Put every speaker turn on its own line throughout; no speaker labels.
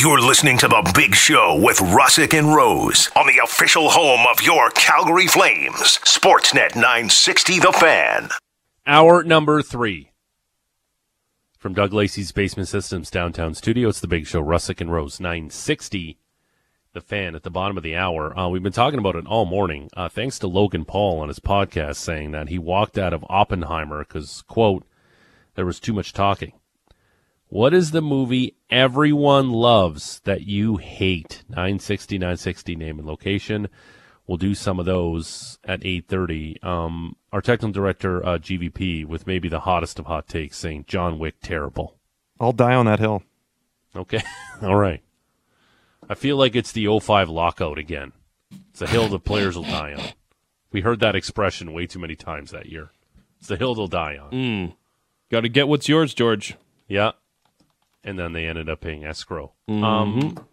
You're listening to The Big Show with Russick and Rose on the official home of your Calgary Flames. Sportsnet 960 The Fan.
Hour number three. From Doug Lacey's Basement Systems downtown studio, it's The Big Show, Russick and Rose 960 The Fan at the bottom of the hour. Uh, we've been talking about it all morning, uh, thanks to Logan Paul on his podcast saying that he walked out of Oppenheimer because, quote, there was too much talking. What is the movie everyone loves that you hate? 960, 960 name and location. We'll do some of those at 8.30. Um, our technical director, uh, GVP, with maybe the hottest of hot takes saying John Wick terrible.
I'll die on that hill.
Okay. All right. I feel like it's the 05 lockout again. It's a hill the players will die on. We heard that expression way too many times that year. It's the hill they'll die on.
Mm. Got to get what's yours, George.
Yeah. And then they ended up paying escrow.
Mhm.
Um,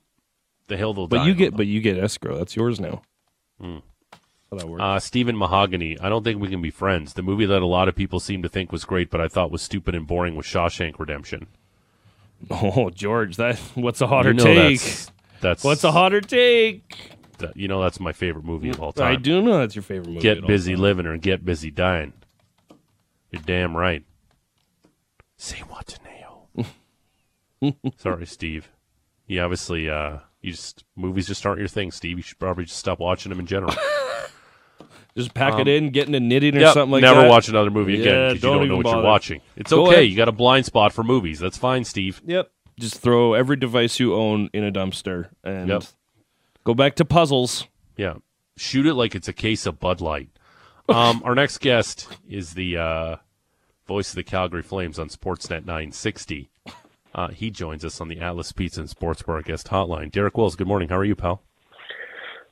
the hill they'll
But you get, but you get escrow. That's yours now.
Mm.
How that works.
Uh, Stephen Mahogany, I don't think we can be friends. The movie that a lot of people seem to think was great, but I thought was stupid and boring was Shawshank Redemption.
oh, George, that what's a hotter
You know
take?
That's, that's
What's a hotter take?
that- you know that's my favorite movie of all time.
I do know that's your favorite movie.
Get busy living or get busy dying. You're damn right. Say what to. Sorry, Steve. You obviously, uh, you just movies just aren't your thing, Steve. You should probably just stop watching them in general.
Just pack
Um,
it in, get into knitting or
Yep,
something like
never
that.
Never watch another movie again
Yeah,
because you
don't
know what you're watching. It's
Go
okay.
ahead.
You got a blind spot for movies. That's fine, Steve.
Yep. Just throw every device you own in a dumpster and
Yep.
go back to puzzles.
Yeah. Shoot it like it's a case of Bud Light. Um, our next guest is the uh, voice of the Calgary Flames on Sportsnet 960. Uh, he joins us on the Atlas Pizza and Sports Bar guest hotline. Derek Wills, good morning. How are you, pal?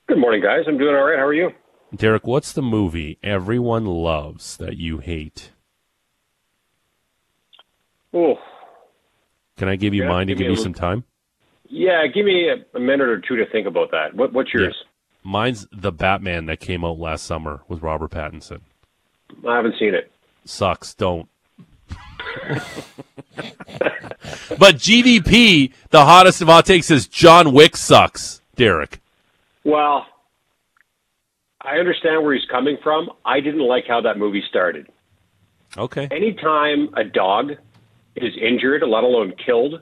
Good morning, guys. I'm doing all right. How are you?
Derek, what's the movie everyone loves that you hate?
Oh,
Can I give you
Yeah,
mine to
give
you some time?
yeah. Give me a, a minute or two to think about that. What, what's yours?
Mine's The Batman that came out last summer with Robert Pattinson.
I haven't seen it.
Sucks. Don't. but GVP, the hottest of hot takes, says John Wick sucks. Derek.
Well, I understand where he's coming from. I didn't like how that movie started.
Okay.
Anytime a dog is injured, let alone killed,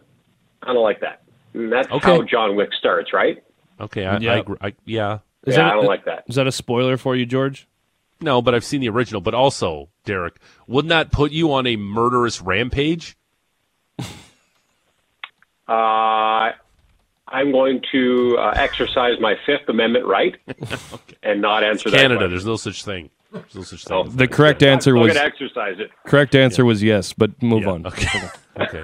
I don't like that. And that's
Okay.
how John Wick starts, right?
Okay. I,
Yeah.
I, agree. I yeah.
Is
yeah,
that-
I don't like that.
Is that a spoiler for you, George?
No, but I've seen the original. But also, Derek, wouldn't that put you on a murderous rampage?
Uh, I'm going to uh, exercise my Fifth Amendment right and not answer that.
Canada,
question.
there's no such thing. There's no such
Oh,
thing.
The correct answer
I'm
was
going to exercise it.
correct answer was yes, but move
Yeah,
on.
Okay. okay.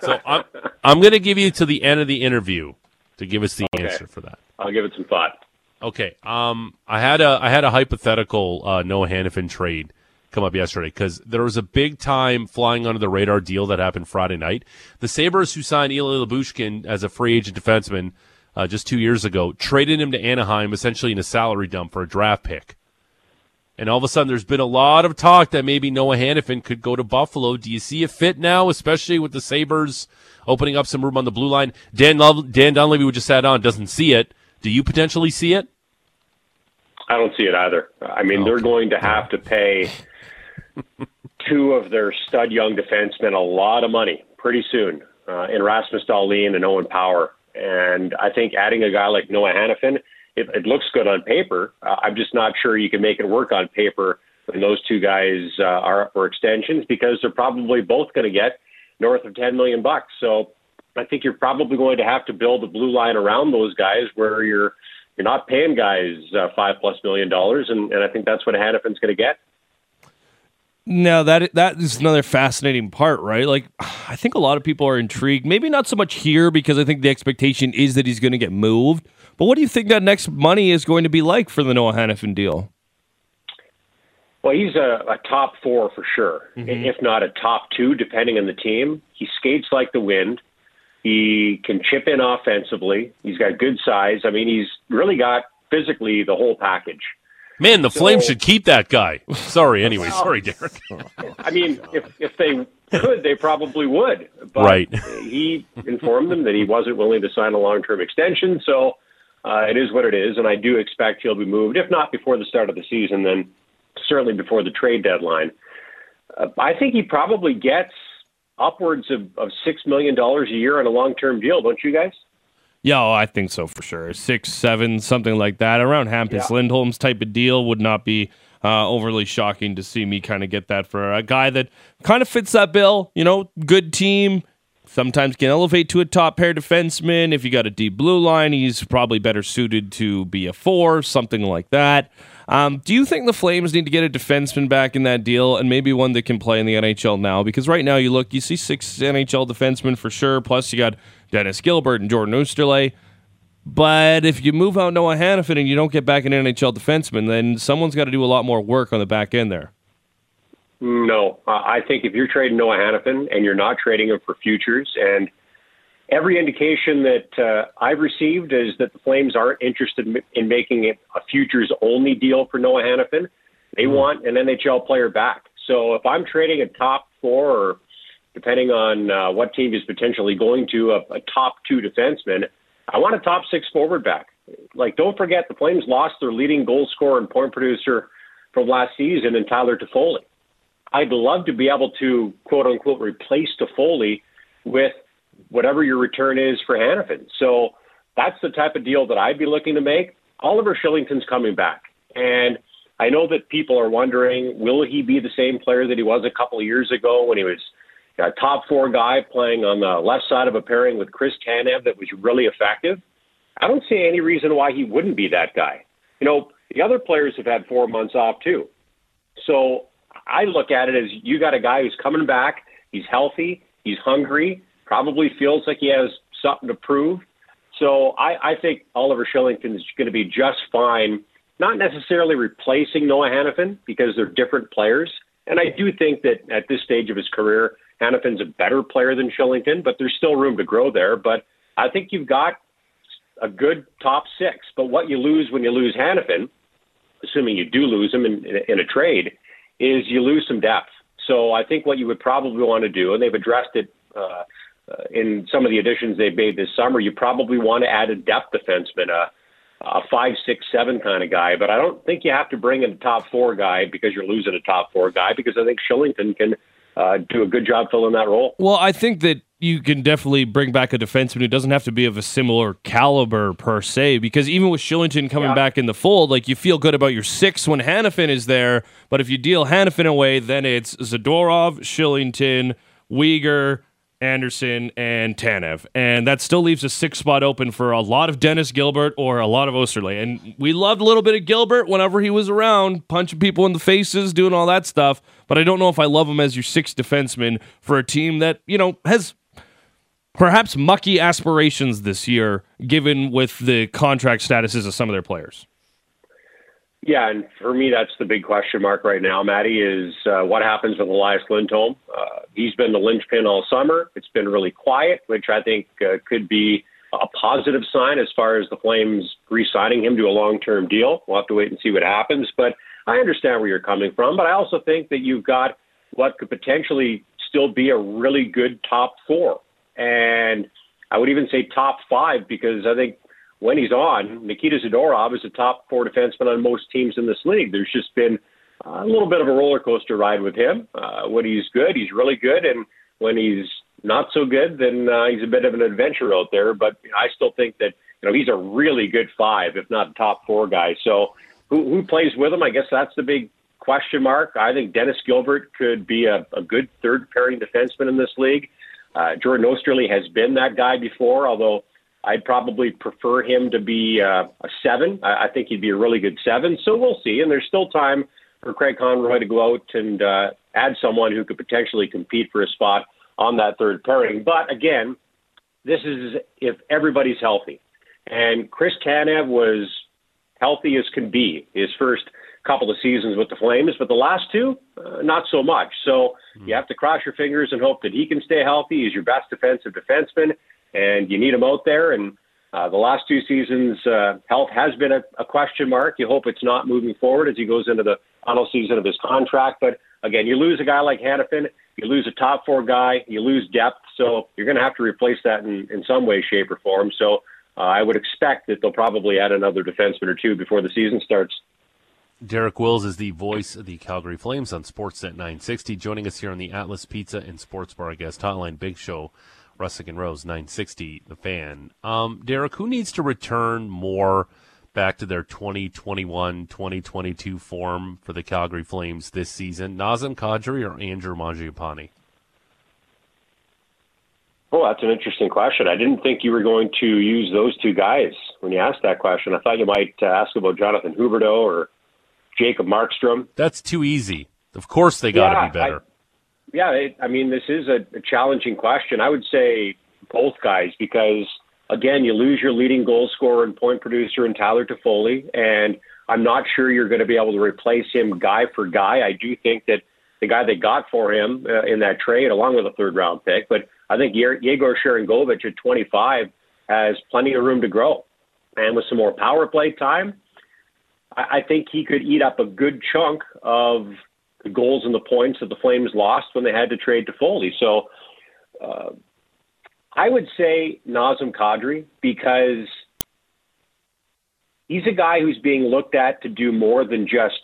So I'm, I'm going to give you to the end of the interview to give us the
Okay.
answer for that.
I'll give it some thought.
Okay. Um, I had a I had a hypothetical uh, Noah Hanifin trade come up yesterday because there was a big time flying under the radar deal that happened Friday night. The Sabres, who signed Ilya Lyubushkin as a free agent defenseman uh, just two years ago, traded him to Anaheim essentially in a salary dump for a draft pick. And all of a sudden, there's been a lot of talk that maybe Noah Hanifin could go to Buffalo. Do you see a fit now, especially with the Sabres opening up some room on the blue line? Dan Love, Dan Dunleavy, who just sat on, doesn't see it. Do you potentially see it?
I don't see it either. I mean, they're going to have to pay two of their stud young defensemen a lot of money pretty soon uh, in Rasmus Dahlin and Owen Power. And I think adding a guy like Noah Hanifin, it, it looks good on paper. Uh, I'm just not sure you can make it work on paper when those two guys uh, are up for extensions because they're probably both going to get north of 10 million bucks. So I think you're probably going to have to build a blue line around those guys where you're you're not paying guys uh, five plus million dollars, and, and I think that's what Hanifin's going to get.
Now that that is another fascinating part, right? Like, I think a lot of people are intrigued. Maybe not so much here because I think the expectation is that he's going to get moved. But what do you think that next money is going to be like for the Noah Hanifin deal?
Well, he's a, a top four for sure, if not a top two, depending on the team. He skates like the wind. He can chip in offensively. He's got good size. I mean, he's really got physically the whole package.
Man, the Flames should keep that guy. Sorry, anyway. Sorry, Derek.
I mean, if if they could, they probably would. But
Right.
he informed them that he wasn't willing to sign a long term extension. So uh, it is what it is. And I do expect he'll be moved, if not before the start of the season, then certainly before the trade deadline. Uh, I think he probably gets upwards of, of $6 million a year on a long term deal, don't you guys?
Yeah, oh, I think so for sure. Six, seven, something like that. Around Hampus
Yeah.
Lindholm's type of deal would not be uh, overly shocking to see me kind of get that for a guy that kind of fits that bill. You know, good team. Sometimes can elevate to a top pair defenseman. If you got a deep blue line, he's probably better suited to be a four, something like that. Um, do you think the Flames need to get a defenseman back in that deal and maybe one that can play in the NHL now? Because right now you look, you see six NHL defensemen for sure. Plus you got Dennis Gilbert and Jordan Oesterle. But if you move out Noah Hanifin and you don't get back an NHL defenseman, then someone's got to do a lot more work on the back end there.
No, I think if you're trading Noah Hanifin and you're not trading him for futures, and every indication that uh, I've received is that the Flames aren't interested in- in making it a futures only deal for Noah Hanifin. They want an NHL player back. So if I'm trading a top four, or depending on uh, what team is potentially going to, a, a top two defenseman, I want a top six forward back. Like, don't forget the Flames lost their leading goal scorer and point producer from last season in Tyler Toffoli. I'd love to be able to quote unquote replace Toffoli with whatever your return is for Hanifin. So that's the type of deal that I'd be looking to make. Oliver Kylington's coming back. And I know that people are wondering, will he be the same player that he was a couple of years ago when he was a top four guy playing on the left side of a pairing with Chris Tanev that was really effective? I don't see any reason why he wouldn't be that guy. You know, the other players have had four months off too. So I look at it as you got a guy who's coming back. He's healthy. He's hungry. Probably feels like he has something to prove. So I, I think Oliver Kylington is going to be just fine. Not necessarily replacing Noah Hanifin because they're different players. And I do think that at this stage of his career, Hanifin's a better player than Kylington, but there's still room to grow there. But I think you've got a good top six. But what you lose when you lose Hanifin, assuming you do lose him in, in, in a trade, is you lose some depth. So I think what you would probably want to do, and they've addressed it uh, uh, in some of the additions they've made this summer, you probably want to add a depth defenseman, a, a five, six, seven kind of guy. But I don't think you have to bring in a top four guy because you're losing a top four guy, because I think Kylington can uh, do a good job filling that role.
Well, I think that you can definitely bring back a defenseman who doesn't have to be of a similar caliber per se, because even with Kylington coming
Yeah.
back in the fold, like you feel good about your six when Hanifin is there, but if you deal Hanifin away, then it's Zadorov, Kylington, Weegar, Andersson, and Tanev. And that still leaves a six spot open for a lot of Dennis Gilbert or a lot of Oesterle. And we loved a little bit of Gilbert whenever he was around, punching people in the faces, doing all that stuff. But I don't know if I love him as your sixth defenseman for a team that, you know, has perhaps mucky aspirations this year, given with the contract statuses of some of their players.
Yeah, and for me, that's the big question mark right now, Matty, is uh, what happens with Elias Lindholm. Uh, he's been the linchpin all summer. It's been really quiet, which I think uh, could be a positive sign as far as the Flames re-signing him to a long-term deal. We'll have to wait and see what happens. But I understand where you're coming from. But I also think that you've got what could potentially still be a really good top four. And I would even say top five because I think when he's on, Nikita Zadorov is a top four defenseman on most teams in this league. There's just been a little bit of a roller coaster ride with him. Uh, when he's good, he's really good, and when he's not so good, then uh, he's a bit of an adventure out there. But I still think that you know he's a really good five, if not top four guy. So who, who plays with him? I guess that's the big question mark. I think Dennis Gilbert could be a, a good third pairing defenseman in this league. Uh, Jordan Oesterle has been that guy before, although I'd probably prefer him to be uh, a seven. I, I think he'd be a really good seven. So we'll see. And there's still time for Craig Conroy to go out and uh, add someone who could potentially compete for a spot on that third pairing. But again, this is if everybody's healthy. And Chris Tanev was healthy as can be his first couple of seasons with the Flames, but the last two, uh, not so much. So you have to cross your fingers and hope that he can stay healthy. He's your best defensive defenseman, and you need him out there. And uh, the last two seasons, uh, health has been a, a question mark. You hope it's not moving forward as he goes into the final season of his contract. But again, you lose a guy like Hanifin, you lose a top four guy, you lose depth, so you're going to have to replace that in, in some way, shape, or form. So uh, I would expect that they'll probably add another defenseman or two before the season starts.
Derek Wills is the voice of the Calgary Flames on Sportsnet 960, joining us here on the Atlas Pizza and Sports Bar guest hotline. Big show, Russick and Rose 960, the fan. Um, Derek, who needs to return more back to their 2021 2022 form for the Calgary Flames this season? Nazem Kadri or Andrew Mangiapane?
Oh, that's an interesting question. I didn't think you were going to use those two guys when you asked that question. I thought you might uh, ask about Jonathan Huberdeau or Jacob Markstrom.
That's too easy. Of course, they got to
yeah,
be better.
I, yeah, it, I mean, this is a, a challenging question. I would say both guys because again, you lose your leading goal scorer and point producer in Tyler Toffoli, and I'm not sure you're going to be able to replace him guy for guy. I do think that the guy they got for him uh, in that trade, along with a third round pick, but I think Yegor Sharangovich at 25 has plenty of room to grow. And with some more power play time, I, I think he could eat up a good chunk of the goals and the points that the Flames lost when they had to trade Toffoli. So uh, I would say Nazem Kadri because he's a guy who's being looked at to do more than just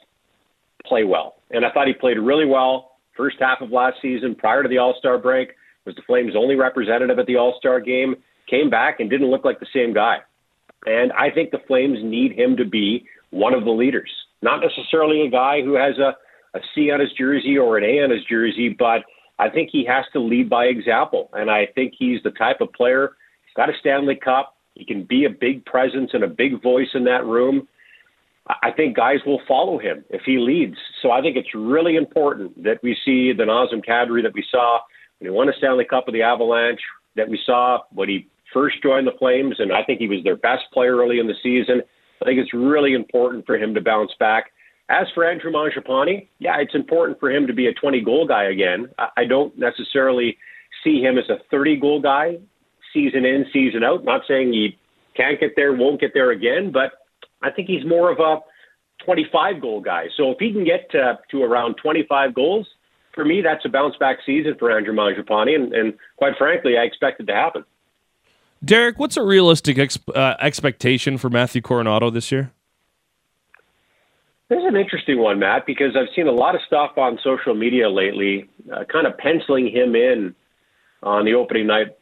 play well. And I thought he played really well first half of last season prior to the All Star break was the Flames' only representative at the All Star game, came back and didn't look like the same guy. And I think the Flames need him to be one of the leaders, not necessarily a guy who has a, a C on his jersey or an A on his jersey, but I think he has to lead by example. And I think he's the type of player, he's got a Stanley Cup, he can be a big presence and a big voice in that room. I think guys will follow him if he leads. So I think it's really important that we see the Nazem Kadri that we saw when he won a Stanley Cup with the Avalanche, that we saw when he first joined the Flames, and I think he was their best player early in the season. I think it's really important for him to bounce back. As for Andrew Mangiapane, yeah, it's important for him to be a 20 goal guy again. I don't necessarily see him as a 30 goal guy season in, season out. Not saying he can't get there, won't get there again, but I think he's more of a 25 goal guy. So if he can get to, to around 25 goals, for me, that's a bounce back season for Andrew Mangiapane, and, and quite frankly, I expect it to happen.
Derek, what's a realistic ex- uh, expectation for Matthew Coronato this year?
This is an interesting one, Matt, because I've seen a lot of stuff on social media lately, uh, kind of penciling him in on the opening night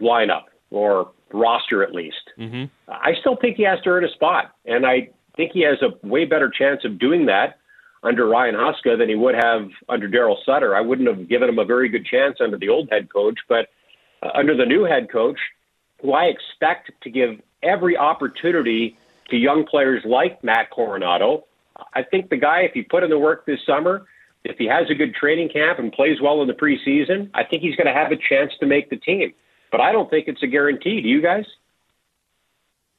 lineup or roster at least. Mm-hmm. I still think he has to earn a spot, and I think he has a way better chance of doing that under Ryan Huska than he would have under Daryl Sutter. I wouldn't have given him a very good chance under the old head coach, but uh, under the new head coach, who I expect to give every opportunity to young players like Matt Coronato. I think the guy, if he put in the work this summer, if he has a good training camp and plays well in the preseason, I think he's going to have a chance to make the team. But I don't think it's a guarantee. Do you guys?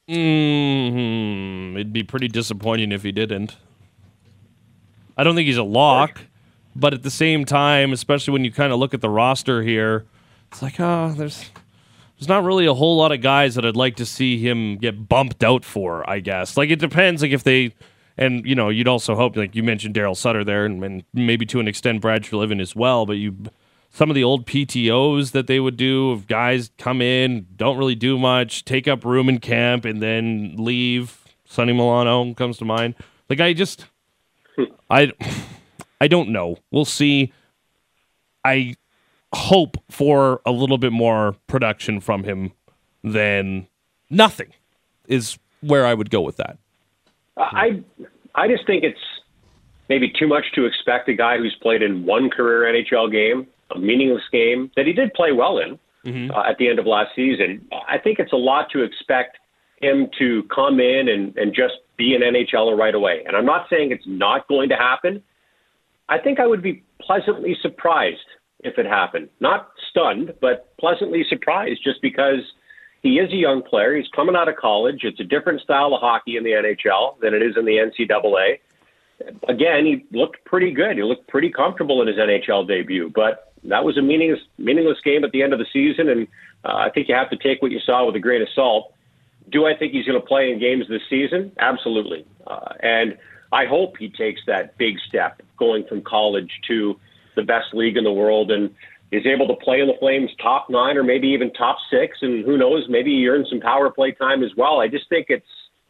Hmm. It'd be pretty disappointing if he didn't. I don't think he's a lock, but at the same time, especially when you kind of look at the roster here, it's like, oh, there's there's not really a whole lot of guys that I'd like to see him get bumped out for. I guess like it depends. Like if they and you know you'd also hope like you mentioned Daryl Sutter there, and, and maybe to an extent Brad Treliving as well. But you some of the old PTOS that they would do of guys come in, don't really do much, take up room in camp, and then leave. Sonny Milano comes to mind. Like I just hmm. I, I don't know. We'll see. I hope for a little bit more production from him than nothing. Is where I would go with that.
I I just think it's maybe too much to expect a guy who's played in one career NHL game, a meaningless game that he did play well in mm-hmm. uh, at the end of last season. I think it's a lot to expect him to come in and, and just be an NHLer right away. And I'm not saying it's not going to happen. I think I would be pleasantly surprised if it happened. Not stunned, but pleasantly surprised just because he is a young player. He's coming out of college. It's a different style of hockey in the NHL than it is in the NCAA. Again, he looked pretty good. He looked pretty comfortable in his NHL debut, but that was a meaningless, meaningless game at the end of the season. And uh, I think you have to take what you saw with a grain of salt. Do I think he's going to play in games this season? Absolutely. Uh, and I hope he takes that big step going from college to the best league in the world and is able to play in the Flames top nine or maybe even top six, and who knows, maybe he earns some power play time as well. I just think it's,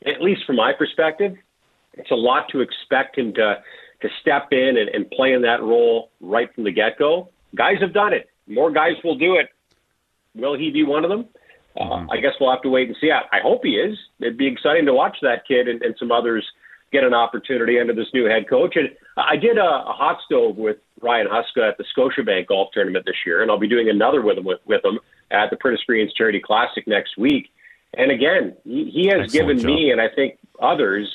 at least from my perspective, it's a lot to expect him to to step in and, and play in that role right from the get go. Guys have done it. More guys will do it. Will he be one of them? Uh, I guess we'll have to wait and see. I, I hope he is. It'd be exciting to watch that kid and, and some others get an opportunity under this new head coach. And I did a, a hot stove with Ryan Huska at the Scotiabank Golf Tournament this year, and I'll be doing another with him with, with him at the Prentice Greens Charity Classic next week. And again, he, he has
Excellent
given
job.
me and I think others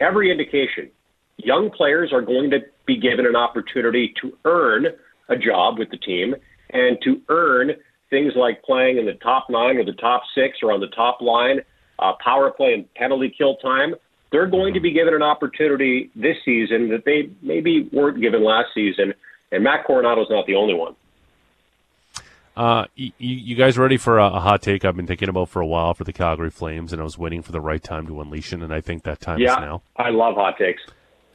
every indication young players are going to be given an opportunity to earn a job with the team and to earn things like playing in the top nine or the top six or on the top line, uh, power play and penalty kill time. They're going to be given an opportunity this season that they maybe weren't given last season. And Matt Coronato's not the only one.
Uh, you, you guys ready for a, a hot take I've been thinking about for a while for the Calgary Flames, and I was waiting for the right time to unleash it, and I think that time
Yeah,
is now.
I love hot takes.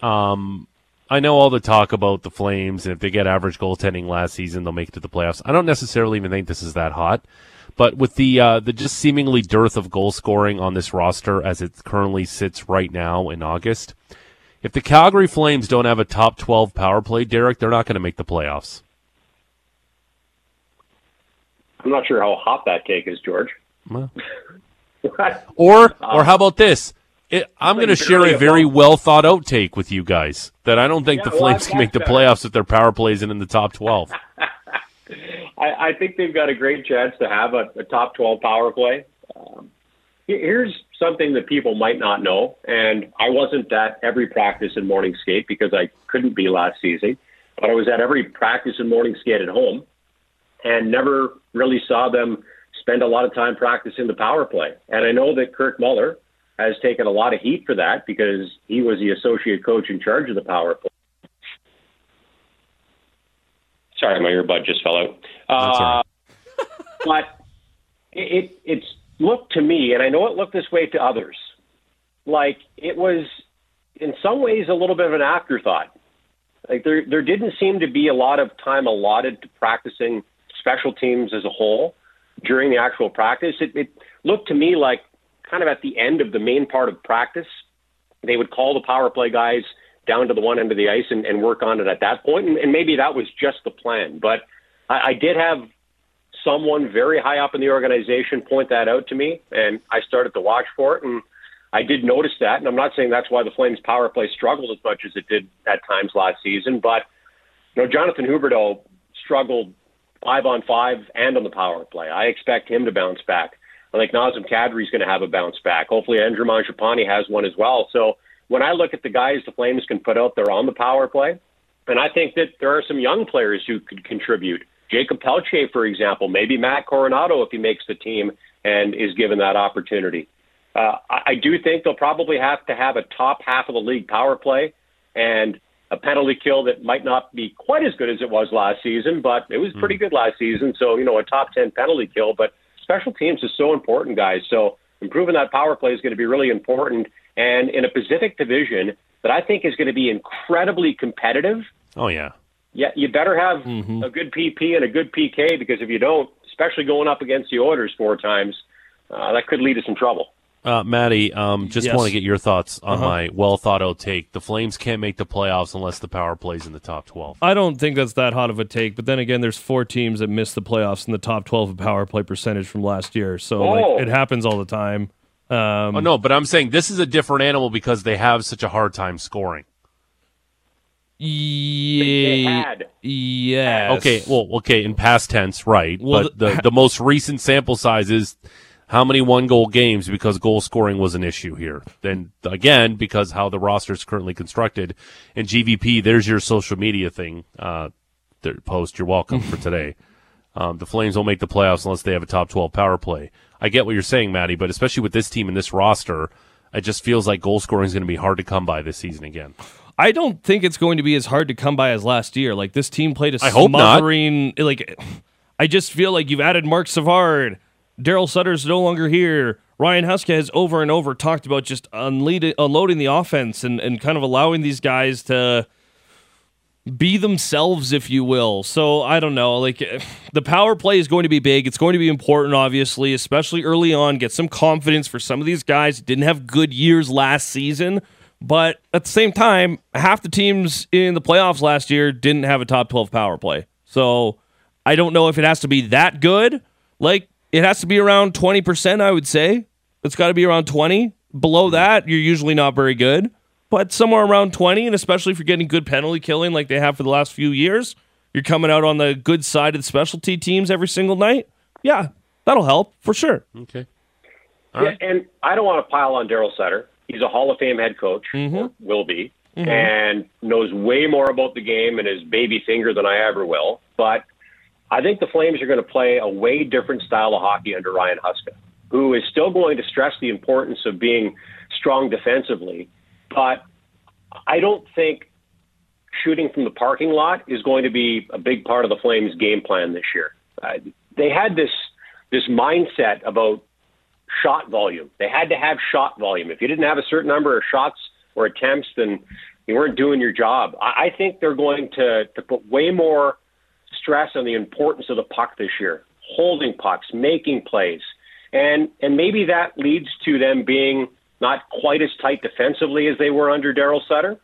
Um, I know all the talk about the Flames, and if they get average goaltending last season, they'll make it to the playoffs. I don't necessarily even think this is that hot, but with the uh, the just seemingly dearth of goal scoring on this roster as it currently sits right now in August, if the Calgary Flames don't have a top twelve power play, Derek, they're not going to make the playoffs.
I'm not sure how hot that cake is, George.
Well. Or or how about this? It, I'm going to share a very well thought out take with you guys that I don't think
Yeah,
the Flames
I've
can make the playoffs if their power play isn't in the top 12.
I, I think they've got a great chance to have a, a top 12 power play. Um, here's something that people might not know, and I wasn't at every practice in morning skate because I couldn't be last season, but I was at every practice in morning skate at home and never really saw them spend a lot of time practicing the power play. And I know that Kirk Muller has taken a lot of heat for that because he was the associate coach in charge of the power play. Sorry, my earbud just fell out.
That's all right.
Uh, but it, it it's looked to me, and I know it looked this way to others, like it was in some ways a little bit of an afterthought. Like there there didn't seem to be a lot of time allotted to practicing special teams as a whole during the actual practice. It, it looked to me like kind of at the end of the main part of practice, they would call the power play guys down to the one end of the ice and, and work on it at that point. And, and maybe that was just the plan. But I, I did have someone very high up in the organization point that out to me, and I started to watch for it. And I did notice that. And I'm not saying that's why the Flames power play struggled as much as it did at times last season. But, you know, Jonathan Huberdeau struggled five on five and on the power play. I expect him to bounce back. I think Nazem Kadri is going to have a bounce back. Hopefully, Andrew Mangiapane has one as well. So when I look at the guys the Flames can put out there on the power play, and I think that there are some young players who could contribute. Jacob Pelche, for example, maybe Matt Coronato if he makes the team and is given that opportunity. Uh, I, I do think they'll probably have to have a top half of the league power play and a penalty kill that might not be quite as good as it was last season, but it was pretty good last season. So, you know, a top 10 penalty kill. But special teams is so important, guys. So improving that power play is going to be really important. And in a Pacific division that I think is going to be incredibly competitive,
Oh, yeah.
yeah, you better have a good PP and a good PK because if you don't, especially going up against the Oilers four times, uh, that could lead to some trouble.
Uh, Maddie, um, just
Yes.
want to get your thoughts on
Uh-huh.
my well thought out take. The Flames can't make the playoffs unless the power plays in the top 12.
I don't think that's that hot of a take, but then again, there's four teams that missed the playoffs in the top 12 of power play percentage from last year. So
Oh.
like, it happens all the time. Um,
oh, no, but I'm saying this is a different animal because they have such a hard time scoring.
They
Yeah. Yes.
Okay, well, okay, in past tense, right.
Well,
but the, the most recent sample size is how many one goal games because goal scoring was an issue here. Then again, because how the roster is currently constructed. And GVP, there's your social media thing. Uh, post, you're welcome for today. Um, the Flames won't make the playoffs unless they have a top 12 power play. I get what you're saying, Maddie, but especially with this team and this roster, it just feels like goal scoring is going to be hard to come by this season again.
I don't think it's going to be as hard to come by as last year. Like this team played a
I hope not.
smothering. Like I just feel like you've added Marc Savard. Daryl Sutter's no longer here. Ryan Huska has over and over talked about just unlead, unloading the offense and, and kind of allowing these guys to be themselves, if you will. So I don't know. Like eh, the power play is going to be big. It's going to be important, obviously, especially early on. Get some confidence for some of these guys. Didn't have good years last season, but at the same time, half the teams in the playoffs last year didn't have a top twelve power play. So I don't know if it has to be that good. Like it has to be around twenty percent. I would say it's got to be around twenty. Below hmm. that, you're usually not very good but somewhere around 20, and especially if you're getting good penalty killing like they have for the last few years, you're coming out on the good side of the specialty teams every single night. Yeah, that'll help for sure.
Okay.
All yeah, right. and I don't want to pile on Daryl Sutter. He's a Hall of Fame head coach, mm-hmm. will be, mm-hmm. and knows way more about the game and his baby finger than I ever will. But I think the Flames are going to play a way different style of hockey under Ryan Huska, who is still going to stress the importance of being strong defensively but I don't think shooting from the parking lot is going to be a big part of the Flames' game plan this year. Uh, they had this this mindset about shot volume. They had to have shot volume. If you didn't have a certain number of shots or attempts, then you weren't doing your job. I, I think they're going to to put way more stress on the importance of the puck this year, holding pucks, making plays, and and maybe that leads to them being not quite as tight defensively as they were under Daryl Sutter,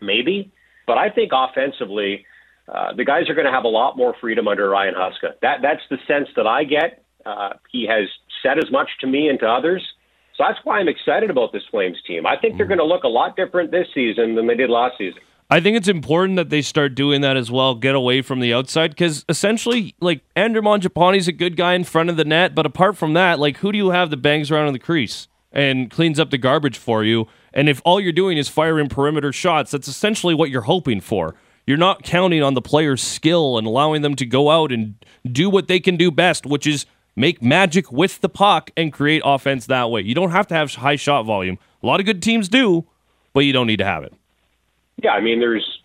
maybe. But I think offensively, uh, the guys are going to have a lot more freedom under Ryan Huska. That that's the sense that I get. Uh, he has said as much to me and to others. So that's why I'm excited about this Flames team. I think they're mm. going to look a lot different this season than they did last season.
I think it's important that they start doing that as well, get away from the outside, because essentially, like, Andrew Mangiapane's a good guy in front of the net, but apart from that, like, who do you have that bangs around in the crease? And cleans up the garbage for you. And if all you're doing is firing perimeter shots, that's essentially what you're hoping for. You're not counting on the player's skill and allowing them to go out and do what they can do best, which is make magic with the puck and create offense that way. You don't have to have high shot volume. A lot of good teams do, but you don't need to have it.
Yeah, I mean, there's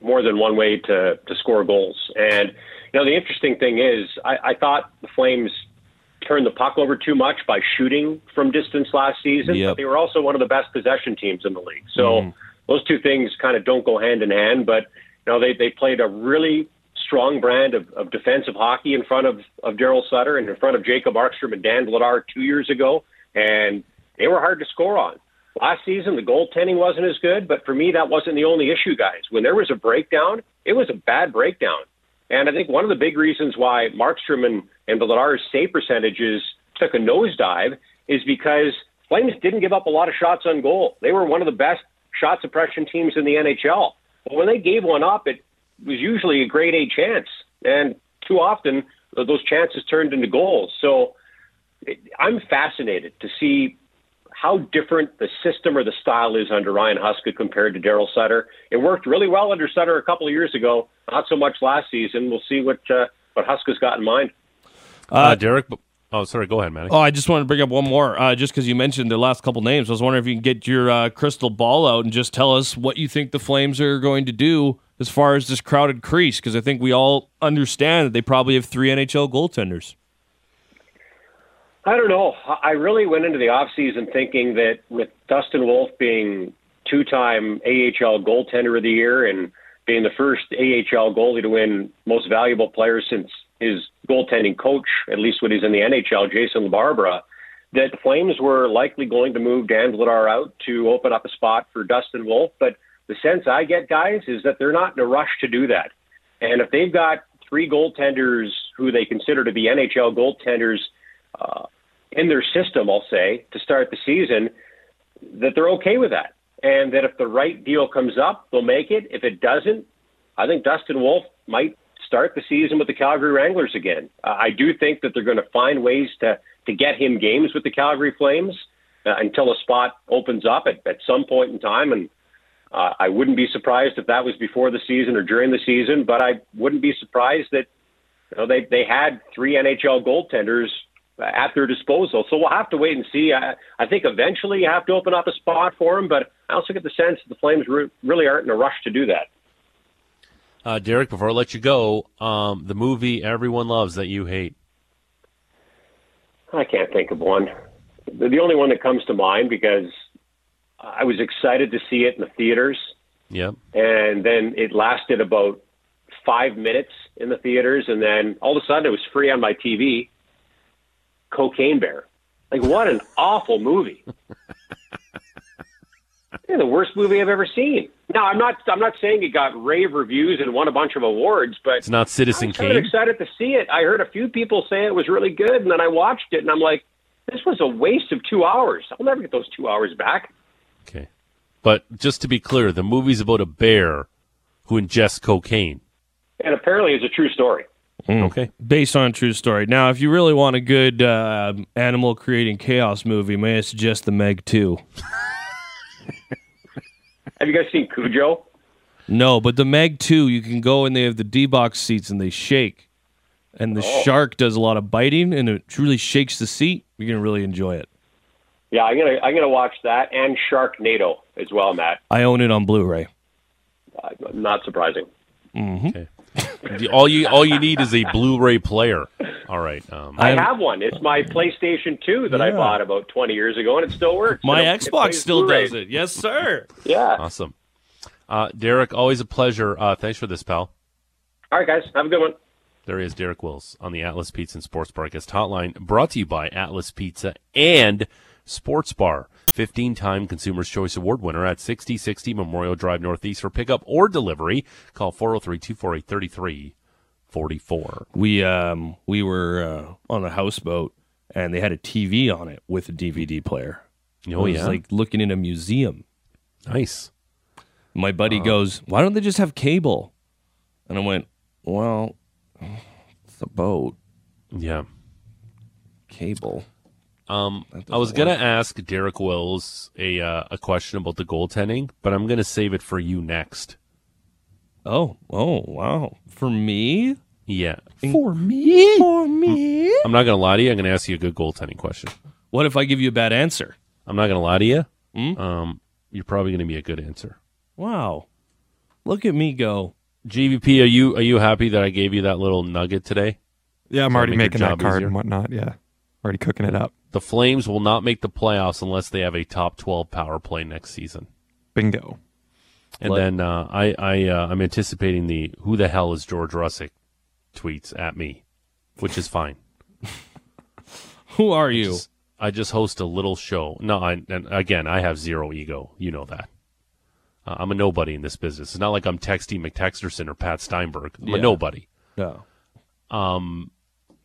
more than one way to, to score goals. And, you know, the interesting thing is, I, I thought the Flames turned the puck over too much by shooting from distance last season. Yep. But they were also one of the best possession teams in the league. So mm. those two things kind of don't go hand in hand. But you know, they they played a really strong brand of, of defensive hockey in front of of Daryl Sutter and in front of Jacob Markstrom and Dan Vladar two years ago, and they were hard to score on. Last season, the goaltending wasn't as good, but for me, that wasn't the only issue, guys. When there was a breakdown, it was a bad breakdown. And I think one of the big reasons why Markstrom and, and Vladar's save percentages took a nosedive is because Flames didn't give up a lot of shots on goal. They were one of the best shot suppression teams in the NHL. But when they gave one up, it was usually a grade A chance. And too often, those chances turned into goals. So I'm fascinated to see how different the system or the style is under Ryan Huska compared to Daryl Sutter. It worked really well under Sutter a couple of years ago, not so much last season. We'll see what uh, what Huska's got in mind.
Uh, uh, Derek, oh sorry, go ahead, Manny.
Oh, I just wanted to bring up one more, uh, just because you mentioned the last couple names. I was wondering if you can get your uh, crystal ball out and just tell us what you think the Flames are going to do as far as this crowded crease, because I think we all understand that they probably have three NHL goaltenders.
I don't know. I really went into the offseason thinking that with Dustin Wolf being two time AHL goaltender of the year and being the first AHL goalie to win most valuable player since his goaltending coach, at least when he's in the NHL, Jason LaBarbera, that the Flames were likely going to move Dan Vladar out to open up a spot for Dustin Wolf. But the sense I get, guys, is that they're not in a rush to do that. And if they've got three goaltenders who they consider to be NHL goaltenders uh, in their system, I'll say, to start the season, that they're okay with that. And that if the right deal comes up, they'll make it. If it doesn't, I think Dustin Wolf might start the season with the Calgary Wranglers again. Uh, I do think that they're going to find ways to, to get him games with the Calgary Flames uh, until a spot opens up at, at some point in time. And uh, I wouldn't be surprised if that was before the season or during the season, but I wouldn't be surprised that you know, they, they had three NHL goaltenders at their disposal. So we'll have to wait and see. I, I think eventually you have to open up a spot for him, but I also get the sense that the Flames re- really aren't in a rush to do that.
Uh, Derek, before I let you go, um, the movie everyone loves that you hate.
I can't think of one. The only one that comes to mind because I was excited to see it in the theaters,
Yep.
and then it lasted about five minutes in the theaters, and then all of a sudden it was free on my TV. Cocaine Bear, like what an awful movie! yeah, the worst movie I've ever seen. Now I'm not I'm not saying it got rave reviews and won a bunch of awards, but
It's not Citizen
was kind of
Kane.
excited to see it. I heard a few people say it was really good, and then I watched it, and I'm like, this was a waste of two hours. I'll never get those two hours back.
Okay. But just to be clear, the movie's about a bear who ingests cocaine.
And apparently, it's a true story.
Okay.
Based on a true story. Now, if you really want a good uh, animal creating chaos movie, may I suggest The Meg 2?
Have you guys seen Cujo?
No, but The Meg 2, you can go and they have the D box seats and they shake. And the shark does a lot of biting and it truly shakes the seat. You're going to really enjoy it.
Yeah, I'm gonna I'm gonna watch that and Sharknado as well, Matt.
I own it on Blu ray.
Uh, not surprising.
The- all you all you need is a Blu-ray player. All right. Um,
I, have one. It's my PlayStation 2 that I bought about 20 years ago, and it still works.
My
It- it
Xbox still
Blu-ray.
does it. Yes, sir.
Yeah.
awesome. Uh, Derek, always a pleasure. Uh, thanks for this, pal.
All right, guys. Have a good one.
There is Derek Wills on the Atlas Pizza and Sports Bar Guest Hotline, brought to you by Atlas Pizza and Sports Bar. 15 time Consumer's Choice Award winner at 6060 Memorial Drive Northeast for pickup or delivery. Call 403 248 3344.
We um we were uh, on a houseboat and they had a TV on it with a DVD player.
Oh,
it was
yeah.
like looking in a museum.
nice.
My buddy goes, "Why don't they just have cable?" And I went, "Well, it's a boat,
Yeah.
cable."
Um, I was gonna ask Derek Wills a uh, a question about the goaltending, but I'm gonna save it for you next.
Oh, oh, wow! For me,
Yeah,
for me, for me.
I'm not gonna lie to you. I'm gonna ask you a good goaltending question.
What if I give you a bad answer?
I'm not gonna lie to you.
Hmm?
Um, you're probably gonna be a good answer.
Wow, look at me go!
GVP, are you are you happy that I gave you that little nugget today?
Yeah, I'm
Does
already making that
job
card
easier?
and whatnot. Yeah, already cooking it up.
The Flames will not make the playoffs unless they have a top 12 power play next season.
Bingo.
And
Like-
then uh, I I uh, I'm anticipating the who the hell is George Russick tweets at me, which is fine.
Who are you?
Just- I just host a little show. No, I, and again, I have zero ego. You know that. Uh, I'm a nobody in this business. It's not like I'm Texty McTexterson or Pat Steinberg. I'm
Yeah.
a nobody.
No.
Um,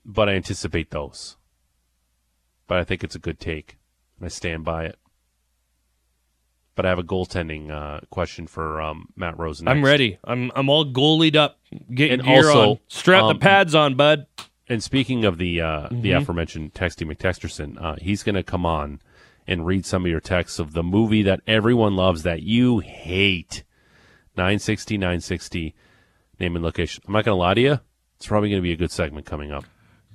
But I anticipate those. But I think it's a good take, I stand by it. But I have a goaltending uh, question for um, Matt Rosen.
I'm ready. I'm I'm all goalied up. Get
And
gear
also,
on. Strap
um,
the pads on, bud.
And speaking of the uh, the
Mm-hmm.
aforementioned Texty McTexterson, uh, he's going to come on and read some of your texts of the movie that everyone loves that you hate. 960, 960, name and location. I'm not going to lie to you. It's probably going to be a good segment coming up.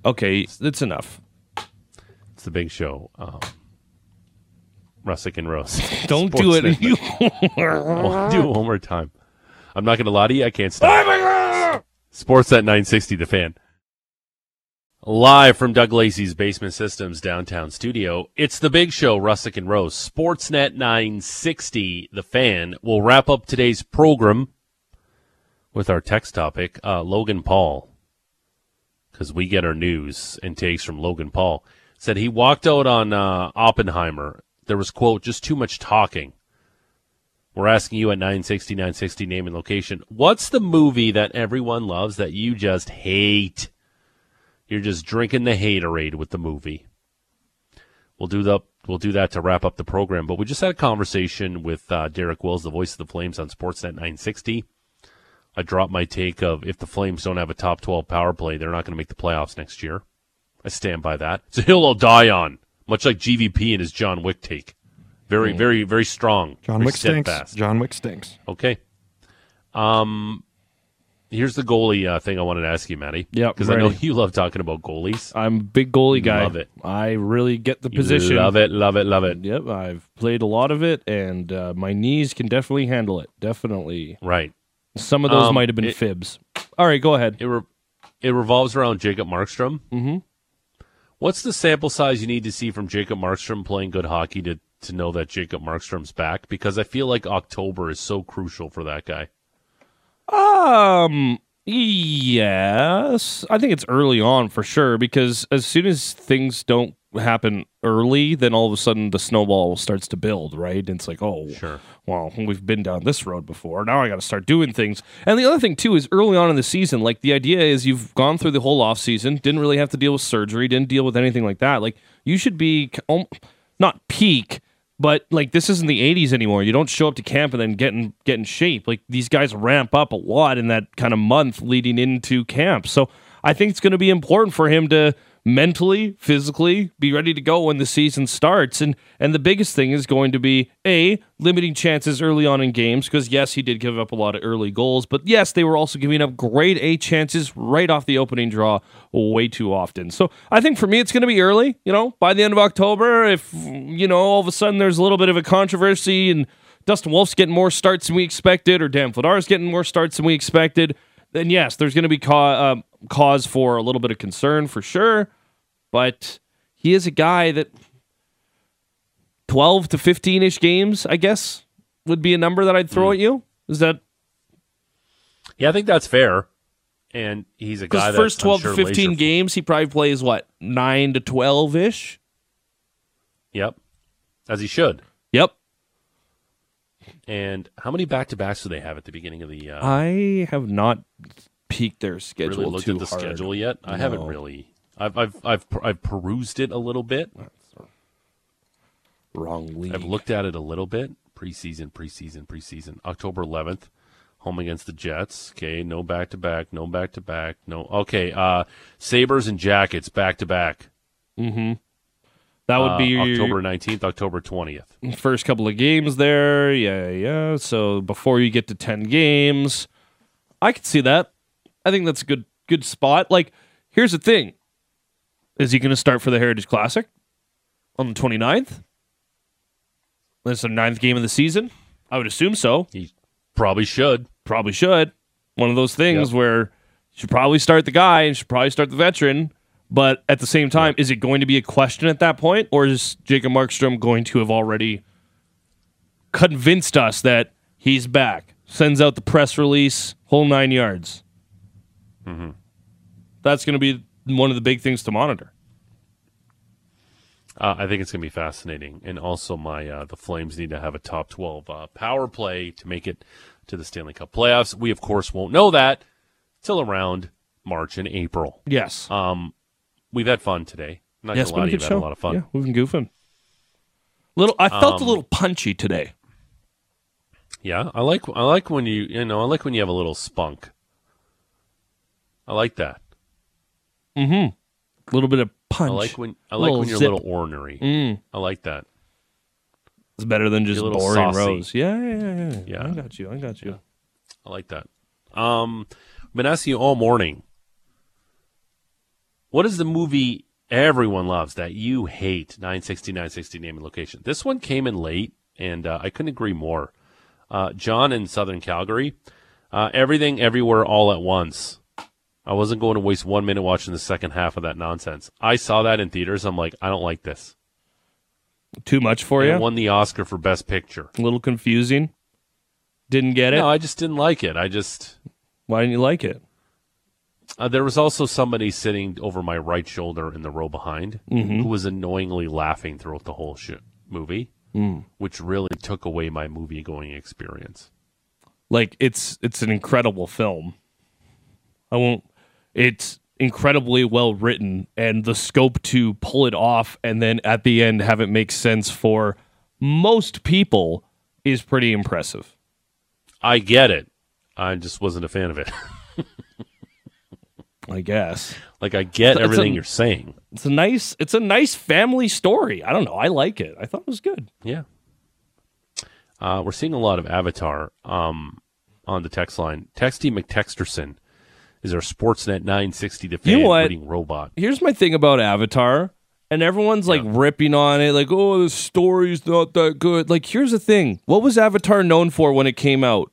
Okay, that's enough.
It's the big show. Um, Russick and Rose.
Don't do it.
I'll do it one more time. I'm not going to lie to you. I can't stop. Sports at 960, the fan. Live from Doug Lacey's Basement Systems downtown studio, it's the big show, Russick and Rose. Sportsnet 960, the fan. We'll wrap up today's program with our text topic, uh, Logan Paul. Because we get our news and takes from Logan Paul. Said he walked out on uh, Oppenheimer. There was, quote, just too much talking. We're asking you at 960, 960 name and location. What's the movie that everyone loves that you just hate? You're just drinking the haterade with the movie. We'll do the we'll do that to wrap up the program. But we just had a conversation with uh, Derek Wills, the voice of the Flames on Sportsnet 960. I dropped my take of if the Flames don't have a top 12 power play, they're not going to make the playoffs next year. I stand by that. It's a hill I'll die on, much like GVP and his John Wick take. Very, very, very strong.
John
very
Wick stinks. John Wick stinks.
Okay. Um, here's the goalie uh, thing I wanted to ask you, Matty.
Yeah,
because I know you love talking about goalies.
I'm a big goalie guy.
Love it.
I really get the
You
position.
love it, love it, love it.
Yep, I've played a lot of it, and uh, my knees can definitely handle it. Definitely.
Right.
Some of those
Um,
might have been
it-
fibs. All right, go ahead.
It re- it revolves around Jacob Markstrom.
Mhm.
What's the sample size you need to see from Jacob Markstrom playing good hockey to to know that Jacob Markstrom's back because I feel like October is so crucial for that guy.
Um. Yes, I think it's early on for sure because as soon as things don't happen early, then all of a sudden the snowball starts to build, right? And it's like, oh,
Sure.
well, we've been down this road before. Now I got to start doing things. And the other thing too is early on in the season, like the idea is you've gone through the whole off season, didn't really have to deal with surgery, didn't deal with anything like that. Like you should be not peak, but like this isn't the 80s anymore. You don't show up to camp and then get in, get in shape. Like these guys ramp up a lot in that kind of month leading into camp. So I think it's going to be important for him to mentally, physically be ready to go when the season starts. And and the biggest thing is going to be a limiting chances early on in games because yes, he did give up a lot of early goals, but yes, they were also giving up grade A chances right off the opening draw way too often. So I think for me, it's going to be early. You know, by the end of October, if you know all of a sudden there's a little bit of a controversy and Dustin Wolf's getting more starts than we expected, or Dan Vladar's getting more starts than we expected, then yes, there's going to be ca- uh, cause for a little bit of concern for sure. But he is a guy that 12 to 15 ish games, I guess, would be a number that I'd throw at you. Is that
Yeah, I think that's fair. And he's a guy
first 12
I'm
to 15 games, he probably plays what, 9 to 12 ish?
Yep, as he should.
Yep.
And how many back to backs do they have at the beginning of the? Uh,
I have not peeked their schedule
really looked at the
hard.
schedule yet. I haven't really. I've I've I've I've perused it a little bit.
Wrong league.
I've looked at it a little bit. Preseason, preseason, preseason. October 11th, home against the Jets. Okay, no back to back, no back to back, no. Okay, uh, Sabres and Jackets back to back.
That would
Uh,
be your
October 19th, October 20th.
first couple of games there. Yeah, yeah. So before you get to 10 games, I could see that. I think that's a good good spot. Like, here's the thing. Is he going to start for the Heritage Classic on the 29th? That's the ninth game of the season? I would assume so.
He probably should.
Probably should. One of those things
Yep.
where you should probably start the guy and should probably start the veteran. But at the same time, is it going to be a question at that point, or is Jacob Markstrom going to have already convinced us that he's back? Sends out the press release, whole nine yards. Mm-hmm. That's going to be one of the big things to monitor.
Uh, I think it's going to be fascinating, and also my uh, the Flames need to have a top twelve uh, power play to make it to the Stanley Cup playoffs. We of course won't know that till around March and April.
Yes.
Um, we've had fun today. Not
yes,
gonna lie to you,
good
we've had a lot of fun.
Yeah, we've been goofing. Little, I felt a
Um,
little punchy today.
Yeah, I like I like when you you know I like when you have a little spunk. I like that.
A little bit of punch.
I like when I like when you're
zip.
a little ornery.
Mm.
I like that.
It's better than just boring
saucy.
Rose. Yeah, yeah, yeah, yeah.
Yeah.
I got you. I got you.
I like that. Um, I've been asking you all morning. What is the movie everyone loves that you hate? 960, 960 name and location. This one came in late, and uh, I couldn't agree more. Uh, John in Southern Calgary. Uh, everything, everywhere, all at once. I wasn't going to waste one minute watching the second half of that nonsense. I saw that in theaters. I'm like, I don't like this.
Too much for
And
you?
it won the Oscar for Best Picture.
a little confusing. Didn't get it.
No, I just didn't like it. I just
Why didn't you like it?
Uh, there was also somebody sitting over my right shoulder in the row behind
Mm-hmm.
who was annoyingly laughing throughout the whole sh- movie,
Mm.
which really took away my movie going experience.
Like it's it's an incredible film. I won't. It's incredibly well written, and the scope to pull it off, and then at the end have it make sense for most people is pretty impressive.
I get it. I just wasn't a fan of it.
I guess
like I get
It's a-
everything you're saying.
it's a nice it's a nice family story. I don't know. I like it. I thought it was good.
Yeah. Uh, we're seeing a lot of Avatar um, on the text line. Texty McTexterson is our Sportsnet 960 the fan
You know
reading robot.
here's my thing about Avatar, and everyone's like ripping on it, like, oh, the story's not that good. Like, here's the thing: what was Avatar known for when it came out?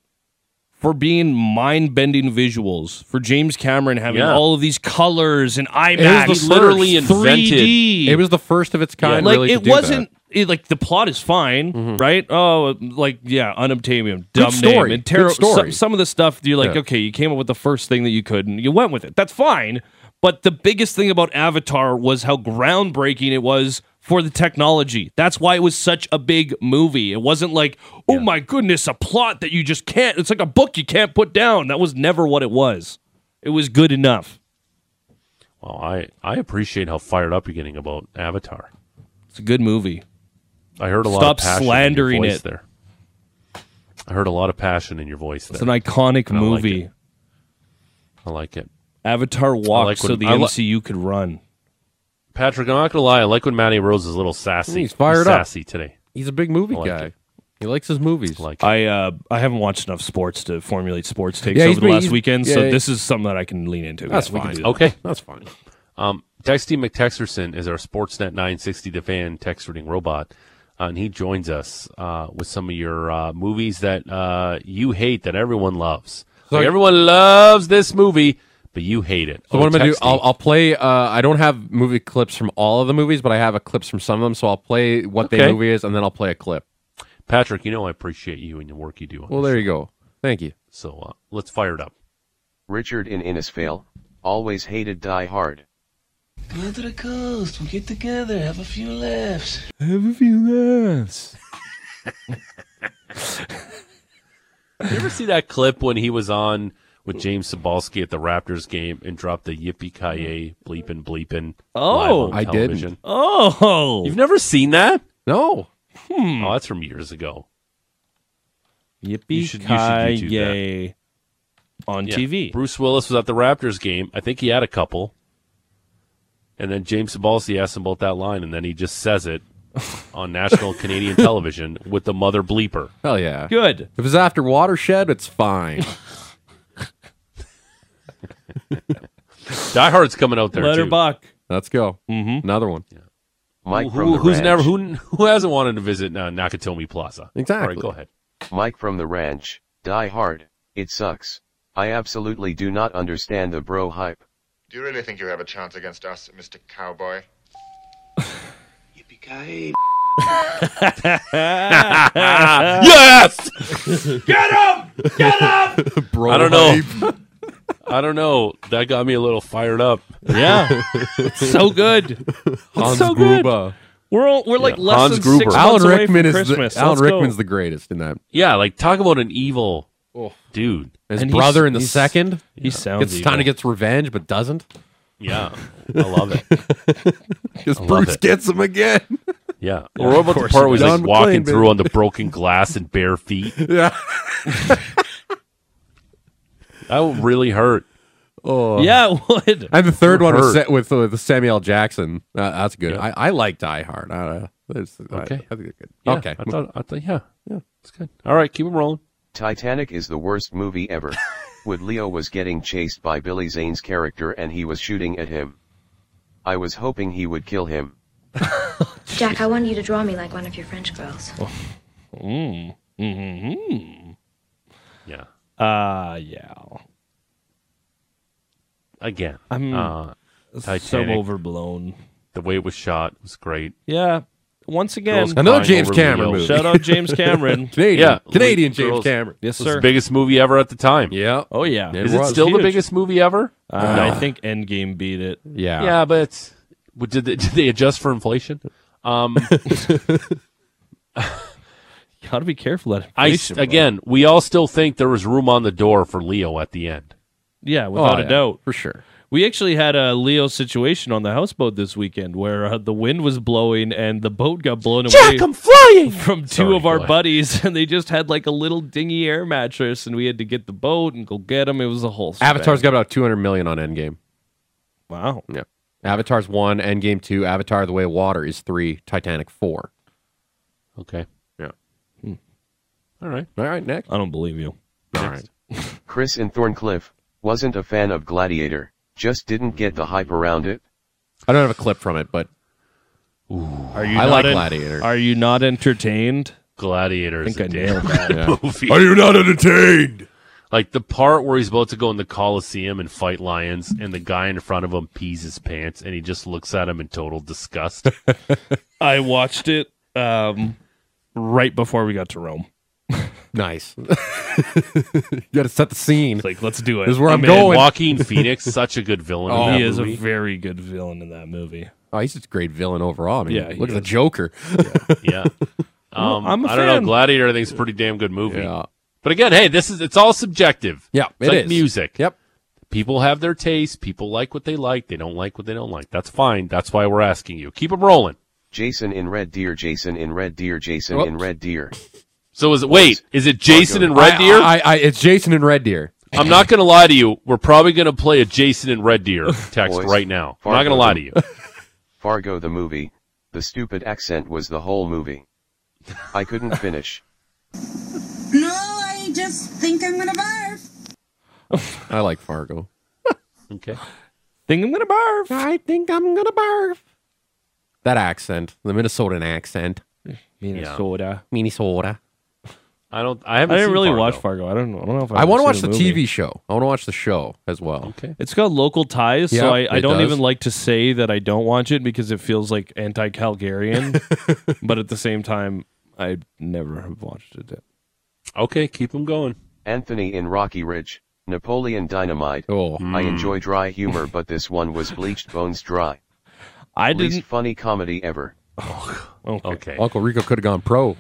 For being mind-bending visuals, for James Cameron having
Yeah.
all of these colors and
was
IMAX,
the
He literally invented-
3D.
It was the first of its kind.
like
really,
it
to do
wasn't.
that.
It, like the plot is fine, mm-hmm. right? Oh, like yeah, unobtainium, dumb
story.
name, and
Good
terror.
story.
Some, some of the stuff you're like,
Yeah.
okay, you came up with the first thing that you could, and you went with it. That's fine. But the biggest thing about Avatar was how groundbreaking it was for the technology. That's why it was such a big movie. It wasn't like, oh my goodness, a plot that you just can't. It's like a book you can't put down. That was never what it was. It was good enough.
Well, I, I appreciate how fired up you're getting about Avatar.
It's a good movie.
I heard a lot
Stop
of passion
slandering
in your voice
it.
there. I heard a lot of passion in your voice
It's
there.
an iconic
I like
movie.
it. I like it.
Avatar walked
like
so the
I li-
MCU could run.
Patrick, I'm not gonna lie. I like when Matty Rose is a little sassy.
He's fired up.
sassy today.
He's a big movie
like
guy.
it.
He likes his movies.
I like it.
I uh, I haven't watched enough sports to formulate sports takes
Yeah, he's
over the last weekend,
yeah,
so
yeah.
this is something that I can lean into.
That's
Yeah,
fine.
that.
Okay.
That's fine.
Um, Texty McTexerson is our Sportsnet 960 The Fan text reading robot, and he joins us uh, with some of your uh, movies that uh, you hate that everyone loves.
So-
Like, everyone loves this movie, but you hate it.
So
Oh,
what I'm gonna do? I'll, I'll play. Uh, I don't have movie clips from all of the movies, but I have a clips from some of them. So I'll play what
Okay.
the movie is, and then I'll play a clip.
Patrick, you know I appreciate you and the work you do. On
Well,
this
there you go. Thank you.
So uh, let's fire it up.
Richard in Innisfail, always hated Die Hard.
Go to the coast. We'll get together. Have a few laughs.
Have a few laughs.
You ever see that clip when he was on with James Sabalski at the Raptors game and dropped the yippee ki bleeping bleeping?
Oh,
I didn't.
Oh,
You've never seen that?
No. Hmm. Hmm.
Oh, that's from years ago.
yippee
You should- you should
ki yay on
Yeah.
TV.
Bruce Willis was at the Raptors game. I think he had a couple. And then James Sabalski asked him about that line, and then he just says it on national Canadian television with the mother bleeper.
Hell yeah.
Good.
If it's after Watershed, it's fine.
Die Hard's coming out there
Let her
too.
buck.
Let's go. Mm-hmm. Another one.
Mike
Who,
from the
who's
ranch.
never who who hasn't wanted to visit uh, Nakatomi Plaza?
Exactly.
All right, go ahead.
Mike from the ranch. Die Hard. It sucks. I absolutely do not understand the bro hype.
Do you really think you have a chance against us, Mr. Cowboy?
Yippee-ki-yay.
yes. Get him! Get him!
Bro,
I don't know. I don't know. That got me a little fired up.
Yeah, it's so good.
Hans
so good.
Gruber.
We're all, we're like
Yeah,
less
Hans
than
Gruber.
six
Alan
months away
Rickman
from
is
Christmas.
the, Alan
Let's go.
Rickman's the greatest in that.
Yeah, like talk about an evil
Oh.
dude.
His
And
brother in the second
He sounds
gets kind
evil.
of gets revenge, but doesn't.
Yeah, I love it.
Because Bruce
it.
gets him again.
Yeah. or what about the part
he
where he's like walking
McClane,
through
baby.
on the broken glass and bare feet?
yeah.
That would really hurt.
Oh.
Yeah, it would.
And the third one was set with uh, with Samuel Jackson. Uh, that's good.
Yeah.
I, I like Die Hard. Uh, that's- I-
Okay.
I, think it's good.
Yeah,
okay.
I thought. I thought. Yeah. Yeah. It's good. All right, keep it rolling.
Titanic is the worst movie ever. Wood Leo was getting chased by Billy Zane's character and he was shooting at him. I was hoping he would kill him.
Jack, I want you to draw me like one of your French girls.
Yeah.
Uh yeah.
Again.
I'm
uh,
so overblown.
the way it was shot was great.
Yeah. Once again,
Girls
Another James Cameron movie.
shout out James Cameron.
Canadian.
Yeah,
Canadian
Luke
James
Girls.
Cameron.
yes,
It was
sir.
the biggest movie ever at the time.
Yeah.
Oh yeah.
It
Is it
was.
still the biggest movie ever?
Uh, I think Endgame beat it.
Yeah.
Yeah, but it's, did they, did they adjust for inflation? Um,
Got to be careful that
I
inflation, bro.
again, we all still think there was room on the door for Leo at the end.
Yeah, without
Oh,
a
yeah,
doubt.
For sure.
We actually had a Leo situation on the houseboat this weekend where uh, the wind was blowing and the boat got blown away I'm
flying.
from two
Sorry,
of our
go ahead.
buddies, and they just had like a little dingy air mattress, and we had to get the boat and go get them. It was a whole
Avatar's
shebang.
got about 200 million on Endgame.
wow.
Yeah. Avatar's one, Endgame two, Avatar: The Way of Water is three, Titanic four.
Okay.
Yeah.
All right.
All right, next.
I don't believe you.
All right.
Chris in Thorncliffe wasn't a fan of Gladiator, just didn't get the hype around it.
I don't have a clip from it, but
Are you?
I
not
like
en-
Gladiator.
Are you not entertained?
Gladiator is
think
a
I
damn
nailed that.
Yeah.
movie.
Are you not entertained?
Like the part where he's about to go in the Coliseum and fight lions, and the guy in front of him pees his pants, and he just looks at him in total disgust.
I watched it um, right before we got to Rome.
Nice. you got to set the scene.
It's like, let's do it.
This is where I'm
in.
going.
Joaquin Phoenix, such a good villain.
Oh,
in that
he is a very good villain in that movie.
Oh, he's a great villain overall. I mean,
Yeah, he
look at the. Joker.
yeah. Um,
I'm a
I don't know. Gladiator, I think, is a pretty damn good movie.
Yeah.
But again, hey, this is it's all subjective.
Yeah,
it's
it
like
is.
music.
Yep.
People have their taste. People like what they like. They don't like what they don't like. That's fine. That's why we're asking you. Keep them rolling.
Jason in Red Deer, Jason in Red Deer, Jason
Whoops.
in Red Deer.
So is it? Wait, is it Jason and Red Deer?
I, I, it's Jason and Red Deer.
I'm not going to lie to you. We're probably going to play a Jason and Red Deer text
Boys,
right now. I'm not going to lie to you.
Fargo the movie. The stupid accent was the whole movie. I couldn't finish.
No, I just think I'm gonna barf.
I like Fargo.
Okay.
Think I'm gonna barf.
I think I'm gonna barf. That accent, the Minnesotan accent,
Minnesota.
Minnesota.
I don't. I haven't.
I didn't really
Fargo.
watch Fargo. I don't. know. I don't know if
I, I want to watch
seen
the. TV show. I want to watch the show as well.
Okay.
It's got local ties,
Yeah,
so I, I don't
does.
even like to say that I don't watch it because it feels like anti-Calgarian. but at the same time, I never have watched it. Yet.
Okay, keep them going.
Anthony in Rocky Ridge. Napoleon Dynamite.
Oh, mm.
I enjoy dry humor, but this one was bleached bones dry.
I
Least
didn't.
funny comedy ever.
Oh, okay.
Okay.
Uncle Rico could have gone pro.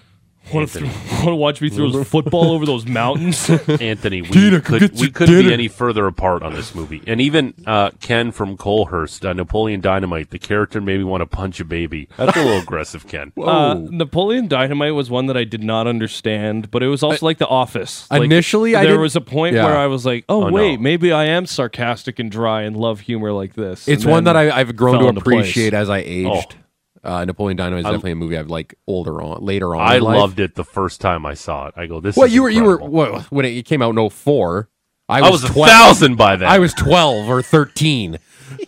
Want to, watch me throw his football over those mountains?
Anthony, we could, we couldn't be any further apart on this movie. And even uh, Ken from Colehurst, uh, Napoleon Dynamite, the character made me want to punch a baby. That's a little aggressive, Ken.
Uh, Napoleon Dynamite was one that I did not understand, but it was also like The Office. Like,
Initially, I
there was a point
Yeah.
where I was like, "Oh,
Oh,
wait,
no.
maybe I am sarcastic and dry and love humor like this."
It's one that I, I've grown to
into place.
appreciate as I aged.
Oh.
Uh, Napoleon Dynamite is
I-
definitely a movie I've like older on, later on.
I
in life.
loved it the first time I saw it. I go, this.
Well,
is
you were you were
incredible.
when it came out in 04, I
I
was,
was a
12.
thousand by then.
I was twelve or thirteen.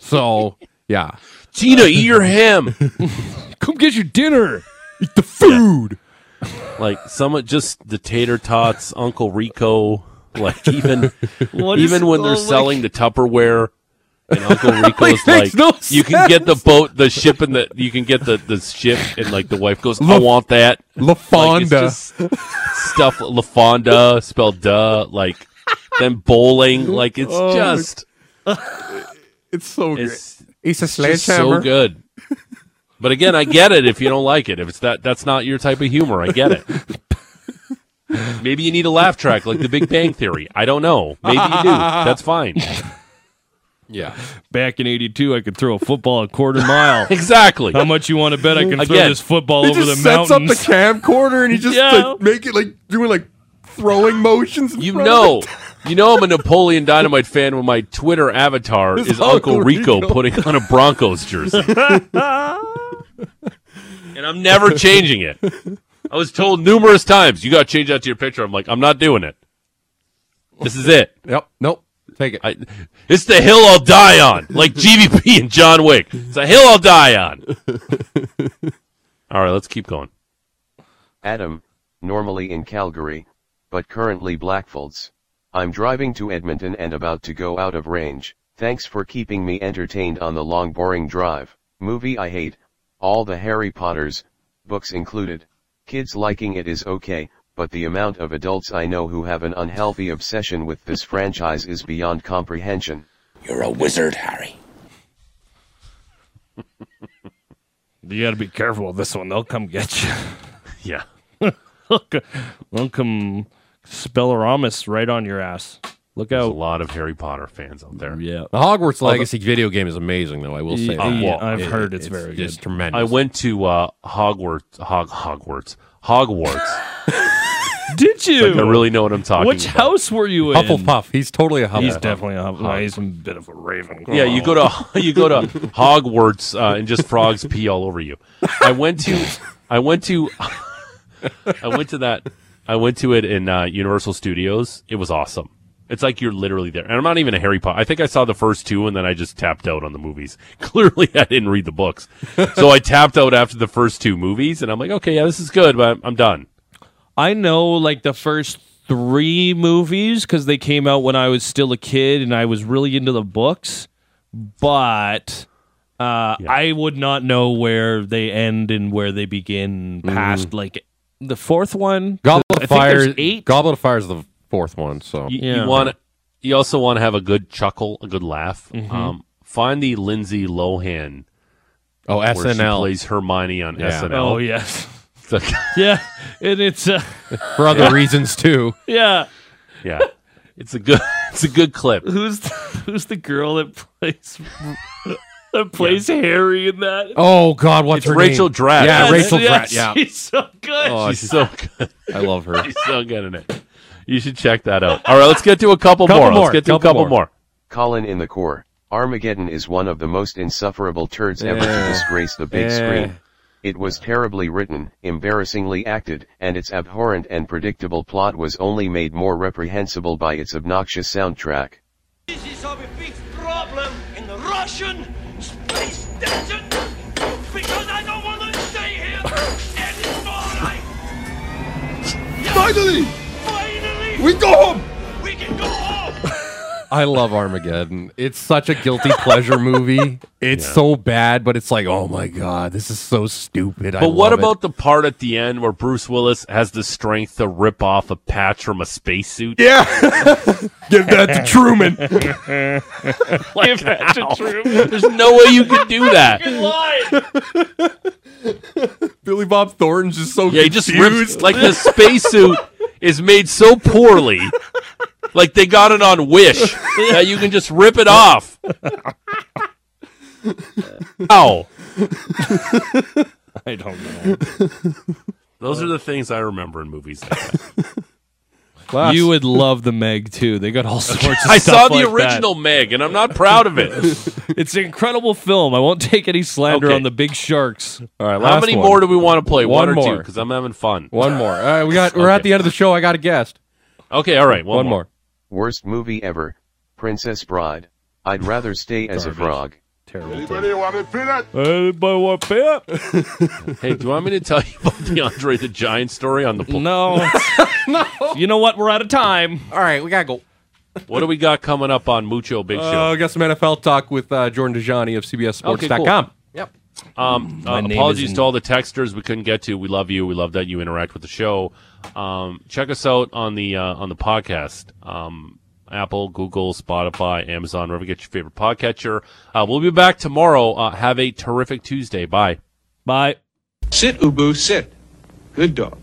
So yeah,
Tina, eat your ham.
Come get your dinner.
eat the food.
like some just the tater tots, Uncle Rico. Like even
What is-
even when they're
oh,
selling the Tupperware. And Uncle Rico's
makes
like,
no
you can get the boat, the ship, and the you can get the the ship, and like the wife goes, I want that.
La
Like,
Fonda.
just stuff LaFawnduh spelled duh like then bowling like it's
Oh,
just
it's so good.
it's,
It's a sledgehammer.
so good but again i get it if you don't like it if it's that that's not your type of humor i get it maybe you need a laugh track like the big bang theory i don't know maybe you do that's fine
Yeah,
Back in '82, I could throw a football a quarter mile.
exactly
How much you want to bet I can throw this football
he
over
just
the
sets up the camcorder and he just
Yeah.
like, make it like doing like throwing motions.
you know you know i'm a napoleon dynamite fan when my twitter avatar
It's
is uncle
Uncle
rico,
Rico.
putting on a broncos jersey and i'm never changing it i was told numerous times you got to change that to your picture i'm like i'm not doing it this is it
Yep. Nope. Take it.
I, it's the hill I'll die on, like GVP and John Wick. It's a hill I'll die on. All right, let's keep going.
Adam, normally in Calgary, but currently Blackfalds. I'm driving to Edmonton and about to go out of range. Thanks for keeping me entertained on the long boring drive. Movie I hate. All the Harry Potters, books included. Kids liking it is okay, but the amount of adults I know who have an unhealthy obsession with this franchise is beyond comprehension.
You're a wizard, Harry.
You got to be careful with this one. They'll come get you.
Yeah.
They'll They'll come Spelleramus right on your ass. Look out.
There's a lot of Harry Potter fans out there.
Yeah.
The Hogwarts Legacy video game is amazing, though. I will say.
Yeah,
that.
I've heard it's very
It's
good.
tremendous.
I went to uh, Hogwarts, Hog, Hogwarts, Hogwarts.
Did you?
Like, I really know what I'm talking about.
Which
about.
house were you in?
Hufflepuff. He's totally a Hufflepuff.
He's definitely a Hufflepuff. No, he's a bit of a raven.
Yeah, you go to you go to Hogwarts uh, and just frogs pee all over you. I went to I went to I went to that I went to it in uh, Universal Studios. It was awesome. It's like you're literally there. And I'm not even a Harry Potter. I think I saw the first two and then I just tapped out on the movies. Clearly I didn't read the books. so I tapped out after the first two movies and I'm like, okay, yeah, this is good, but I'm, I'm done.
I know like the first three movies because they came out when I was still a kid and I was really into the books. But Uh, I would not know where they end and where they begin past like the fourth one.
Goblet of Fire.
eight.
Goblet of Fire is the fourth one. So
You,
Yeah.
you want you also want to have a good chuckle, a good laugh.
Mhm.
Um, find the Lindsay Lohan.
Oh,
where she
SNL.
plays Hermione on
Yeah.
SNL.
Oh yes,
The-
yeah, and it's uh,
for other reasons too.
yeah.
yeah, it's a good it's a good clip.
Who's the, who's the girl that plays that plays Harry in that?
Oh God, what's
It's
her
Rachel
name?
Dratch.
Yeah,
Yes,
Rachel
yes,
Dratch. Yeah,
she's so good.
Oh,
She's so good.
I love her.
She's so good in it. You should check that out. All right, let's get to a couple,
Couple
more.
more,
Let's get to a
couple
couple
more.
more.
Colin in the core. Armageddon is one of the most insufferable turds ever to disgrace the big screen. It was terribly written, embarrassingly acted, and its abhorrent and predictable plot was only made more reprehensible by its obnoxious soundtrack.
This is our big problem in the Russian space station because I don't want to stay here anymore.
Finally,
Finally,
we go home.
we can go home.
I love Armageddon. It's such a guilty pleasure movie. It's so bad, but it's like, oh my god, this is so stupid. I
But what
love it.
about the part at the end where Bruce Willis has the strength to rip off a patch from a spacesuit?
Yeah, give that to Truman.
Like, how? There's no way you could do that.
Billy Bob Thornton's just so
Yeah, he just
confused.
rips like the spacesuit is made so poorly, like they got it on Wish that you can just rip it off. Ow!
I don't know.
Those are the things I remember in movies. Like that.
You would love the Meg too. They got all sorts of
I
stuff
saw the
like that.
original Meg, and I'm not proud of it.
It's an incredible film. I won't take any slander
Okay.
on the big sharks.
All right,
How many
one.
more do we want to play? One,
One
or
more.
two? Because I'm having fun.
One more. All right, we got. We're at the end of the show. I got a guest.
Okay, all right. One,
One,
more.
more.
Worst movie ever. Princess Bride. I'd rather stay as a frog.
Terrible.
Anybody want a peanut?
Anybody want pep?
Hey, do you want me to tell you about the Andre the Giant story on the pool?
No. no. You know what? We're out of time.
All right, we gotta go.
What do we got coming up on Mucho Big
Uh,
Show?
I got some NFL talk with uh, Jordan Dajani of CBSSports.com. Yep.
Um, uh, apologies
is-
to all the texters we couldn't get to. We love you. We love that you interact with the show. Um, check us out on the uh, on the podcast. Um, Apple, Google, Spotify, Amazon, wherever you get your favorite podcatcher. Uh, we'll be back tomorrow. Uh, have a terrific Tuesday. Bye.
Bye.
Sit, Ubu, sit. Good dog.